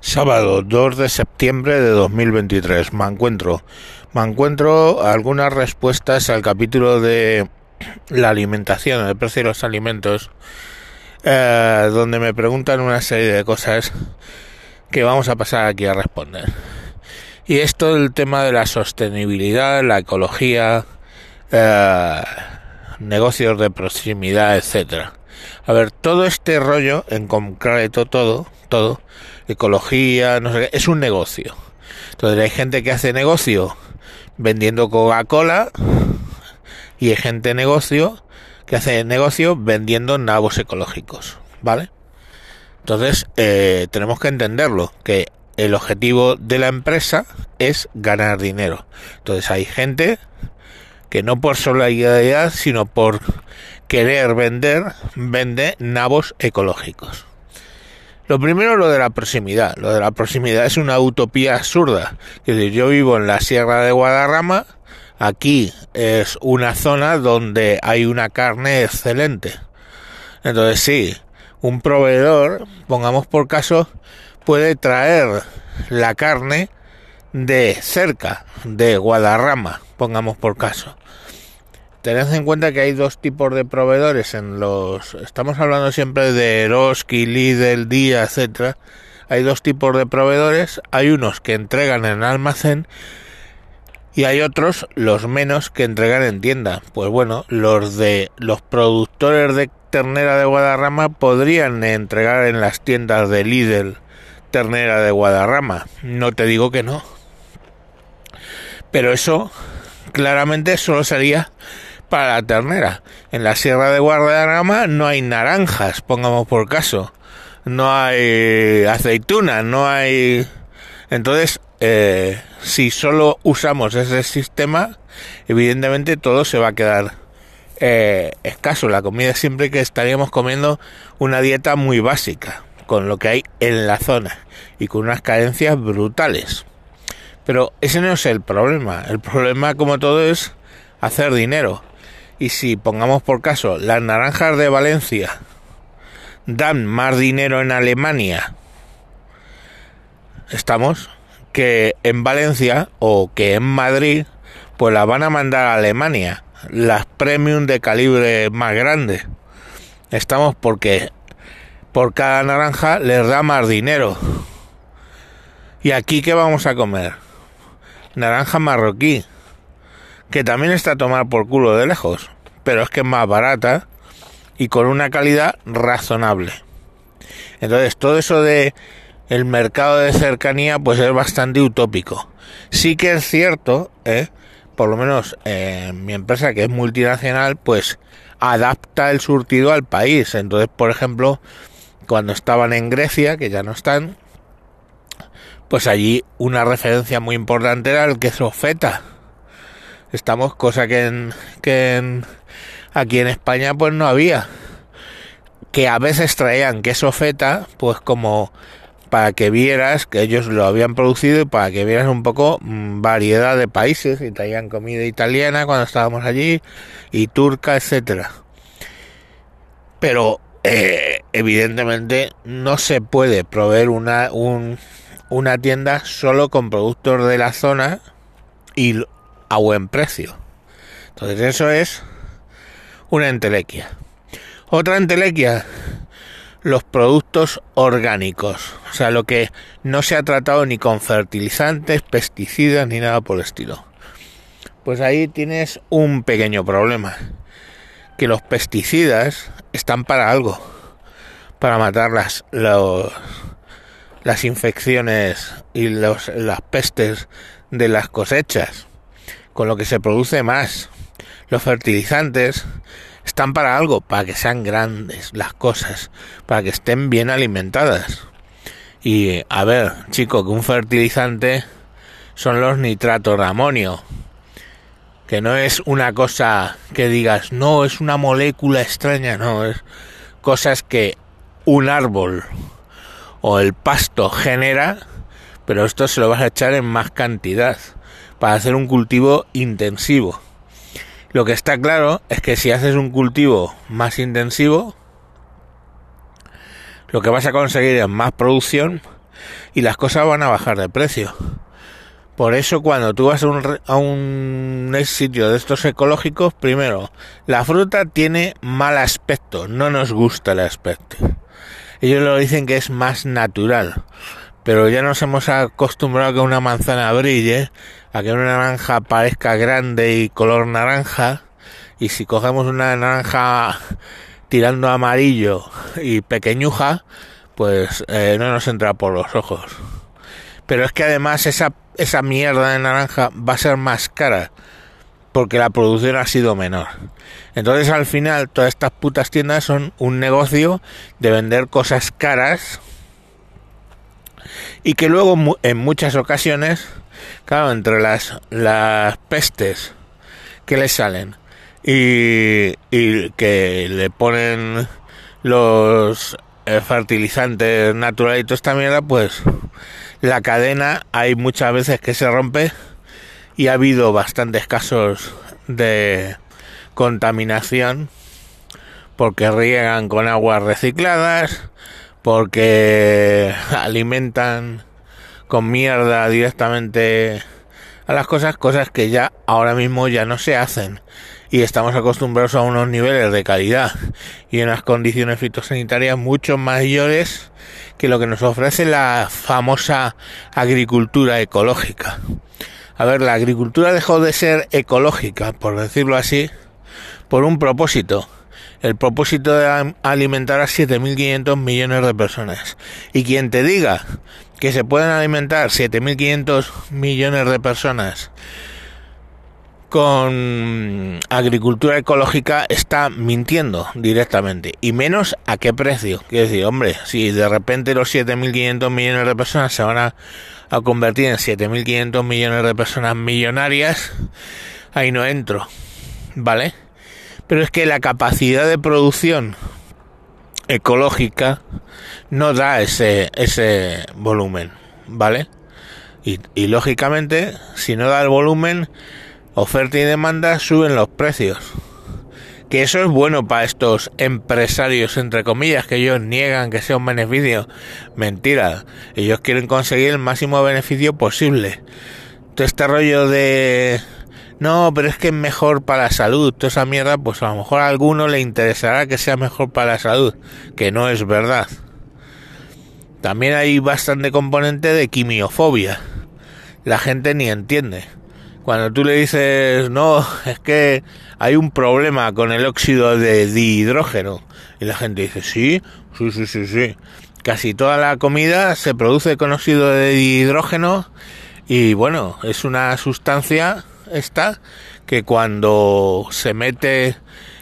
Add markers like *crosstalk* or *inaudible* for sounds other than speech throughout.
Sábado 2 de septiembre de 2023. Me encuentro, me encuentro algunas respuestas al capítulo de la alimentación, el precio de los alimentos, eh, donde me preguntan una serie de cosas que vamos a pasar aquí a responder. Y esto el tema de la sostenibilidad, la ecología, eh, negocios de proximidad, etcétera. A ver, todo este rollo, en concreto todo, todo, ecología, no sé qué, es un negocio. Entonces hay gente que hace negocio vendiendo Coca-Cola y hay gente negocio que hace negocio vendiendo nabos ecológicos, ¿vale? Entonces eh, tenemos que entenderlo, que el objetivo de la empresa es ganar dinero. Entonces hay gente que no por solidaridad, sino por querer vender, vende nabos ecológicos. Lo primero, lo de la proximidad. Lo de la proximidad es una utopía absurda. Decir, yo vivo en la Sierra de Guadarrama, aquí es una zona donde hay una carne excelente. Entonces sí, un proveedor, pongamos por caso, puede traer la carne de cerca, de Guadarrama, pongamos por caso. Tened en cuenta que hay dos tipos de proveedores en los... Estamos hablando siempre de Eroski, Lidl, Día, etcétera. Hay dos tipos de proveedores. Hay unos que entregan en almacén y hay otros, los menos, que entregan en tienda. Pues bueno, los de los productores de ternera de Guadarrama podrían entregar en las tiendas de Lidl ternera de Guadarrama. No te digo que no. Pero eso claramente solo sería para la ternera. En la Sierra de Guadarrama no hay naranjas, pongamos por caso. No hay aceitunas, no hay... Entonces, eh, si solo usamos ese sistema, evidentemente todo se va a quedar eh, escaso. La comida siempre que estaríamos comiendo una dieta muy básica, con lo que hay en la zona y con unas carencias brutales. Pero ese no es el problema. El problema, como todo, es hacer dinero. Y si pongamos por caso las naranjas de Valencia dan más dinero en Alemania, estamos que en Valencia o que en Madrid, pues las van a mandar a Alemania, las premium de calibre más grande. Estamos porque por cada naranja les da más dinero. ¿Y aquí qué vamos a comer? Naranja marroquí que también está a tomar por culo de lejos, pero es que es más barata y con una calidad razonable. Entonces, todo eso de el mercado de cercanía, pues es bastante utópico. Sí que es cierto, ¿eh? por lo menos eh, mi empresa que es multinacional, pues adapta el surtido al país. Entonces, por ejemplo, cuando estaban en Grecia, que ya no están, pues allí una referencia muy importante era el queso feta estamos, cosa que en, que en, aquí en España pues no había. Que a veces traían queso feta, pues como para que vieras que ellos lo habían producido y para que vieras un poco mm, variedad de países y traían comida italiana cuando estábamos allí y turca, etcétera. Pero eh, evidentemente no se puede proveer una, un, una tienda solo con productos de la zona y a buen precio. Entonces eso es una entelequia. Otra entelequia, los productos orgánicos, o sea, lo que no se ha tratado ni con fertilizantes, pesticidas ni nada por el estilo. Pues ahí tienes un pequeño problema, que los pesticidas están para algo, para matar las, las infecciones y los, las pestes de las cosechas con lo que se produce más. Los fertilizantes están para algo, para que sean grandes las cosas, para que estén bien alimentadas. Y a ver, chico, que un fertilizante son los nitratos de amonio. Que no es una cosa que digas, no, es una molécula extraña, no, es cosas que un árbol o el pasto genera, pero esto se lo vas a echar en más cantidad para hacer un cultivo intensivo. Lo que está claro es que si haces un cultivo más intensivo, lo que vas a conseguir es más producción, y las cosas van a bajar de precio. Por eso cuando tú vas a un, sitio de estos ecológicos, primero, la fruta tiene mal aspecto, no nos gusta el aspecto. Ellos lo dicen que es más natural, pero ya nos hemos acostumbrado a que una manzana brille, a que una naranja parezca grande y color naranja, y si cogemos una naranja tirando amarillo y pequeñuja, pues eh, no nos entra por los ojos. Pero es que además esa, esa mierda de naranja va a ser más cara porque la producción ha sido menor. Entonces al final todas estas putas tiendas son un negocio de vender cosas caras y que luego en muchas ocasiones, claro, entre las, las pestes que le salen y, y que le ponen los eh, fertilizantes naturales y toda esta mierda, pues la cadena hay muchas veces que se rompe y ha habido bastantes casos de contaminación porque riegan con aguas recicladas, porque *laughs* alimentan con mierda directamente a las cosas, cosas que ya ahora mismo ya no se hacen y estamos acostumbrados a unos niveles de calidad y unas condiciones fitosanitarias mucho mayores que lo que nos ofrece la famosa agricultura ecológica. A ver, la agricultura dejó de ser ecológica, por decirlo así, por un propósito. El propósito de alimentar a 7.500 millones de personas. Y quien te diga que se pueden alimentar 7.500 millones de personas con agricultura ecológica está mintiendo directamente. Y menos a qué precio. Quiero decir, hombre, si de repente los 7.500 millones de personas se van a, a convertir en 7.500 millones de personas millonarias, ahí no entro. ¿Vale? Pero es que la capacidad de producción ecológica no da ese, ese volumen. ¿Vale? Y, y lógicamente, si no da el volumen, oferta y demanda suben los precios. Que eso es bueno para estos empresarios, entre comillas, que ellos niegan que sea un beneficio. Mentira. Ellos quieren conseguir el máximo beneficio posible. Todo este rollo de... No, pero es que es mejor para la salud. Toda esa mierda, pues a lo mejor a alguno le interesará que sea mejor para la salud. Que no es verdad. También hay bastante componente de quimiofobia. La gente ni entiende. Cuando tú le dices, no, es que hay un problema con el óxido de dihidrógeno. Y la gente dice, sí, sí, sí, sí, sí. Casi toda la comida se produce con óxido de dihidrógeno y bueno, es una sustancia esta que cuando se mete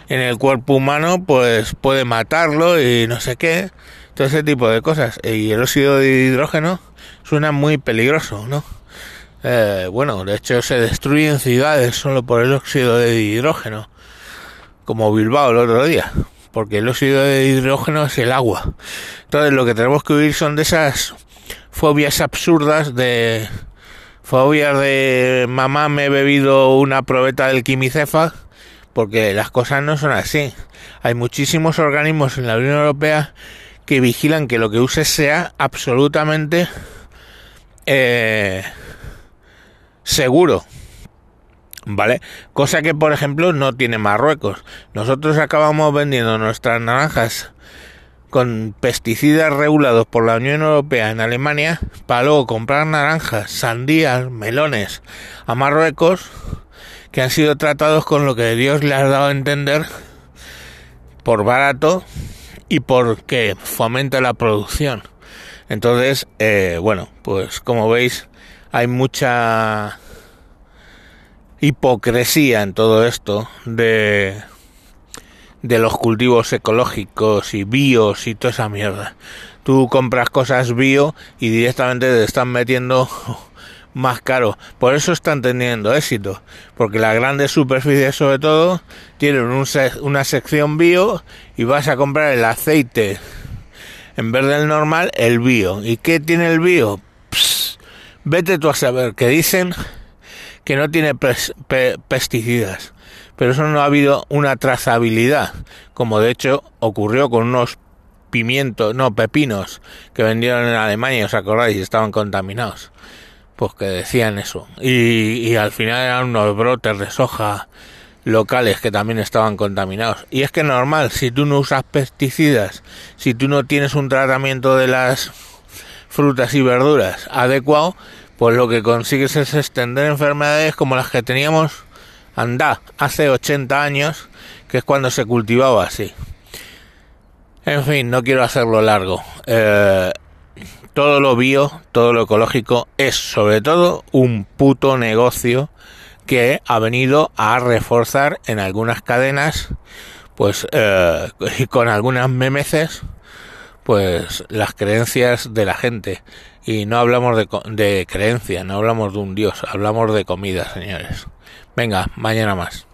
en el cuerpo humano pues puede matarlo y no sé qué, todo ese tipo de cosas. Y el óxido de hidrógeno suena muy peligroso, ¿no? Eh, bueno, de hecho se destruyen ciudades solo por el óxido de hidrógeno, como Bilbao el otro día, porque el óxido de hidrógeno es el agua. Entonces lo que tenemos que huir son de esas fobias absurdas de fobias de mamá me he bebido una probeta del quimicefa, porque las cosas no son así. Hay muchísimos organismos en la Unión Europea que vigilan que lo que uses sea absolutamente eh, seguro. ¿Vale? Cosa que, por ejemplo, no tiene Marruecos. Nosotros acabamos vendiendo nuestras naranjas con pesticidas regulados por la Unión Europea en Alemania para luego comprar naranjas, sandías, melones a Marruecos que han sido tratados con lo que Dios le ha dado a entender por barato y porque fomenta la producción. Entonces, eh, bueno, pues como veis, hay mucha hipocresía en todo esto de de los cultivos ecológicos y bios y toda esa mierda. Tú compras cosas bio y directamente te están metiendo *laughs* más caro. Por eso están teniendo éxito. Porque las grandes superficies sobre todo tienen una sección bio y vas a comprar el aceite en vez del normal el bio. ¿Y qué tiene el bio? Vete tú a saber que dicen que no tiene pesticidas, pero eso no ha habido una trazabilidad, como de hecho ocurrió con unos pimientos, no, pepinos que vendieron en Alemania, ¿os acordáis? Estaban contaminados. Pues que decían eso. Y, y al final eran unos brotes de soja locales que también estaban contaminados. Y es que normal, si tú no usas pesticidas, si tú no tienes un tratamiento de las frutas y verduras adecuado, pues lo que consigues es extender enfermedades como las que teníamos, anda, hace 80 años, que es cuando se cultivaba así. En fin, no quiero hacerlo largo. Eh, todo lo bio, todo lo ecológico es sobre todo un puto negocio que ha venido a reforzar en algunas cadenas, pues eh, con algunas memeces, pues las creencias de la gente. Y no hablamos de, de creencia, no hablamos de un dios, hablamos de comida, señores. Venga, mañana más.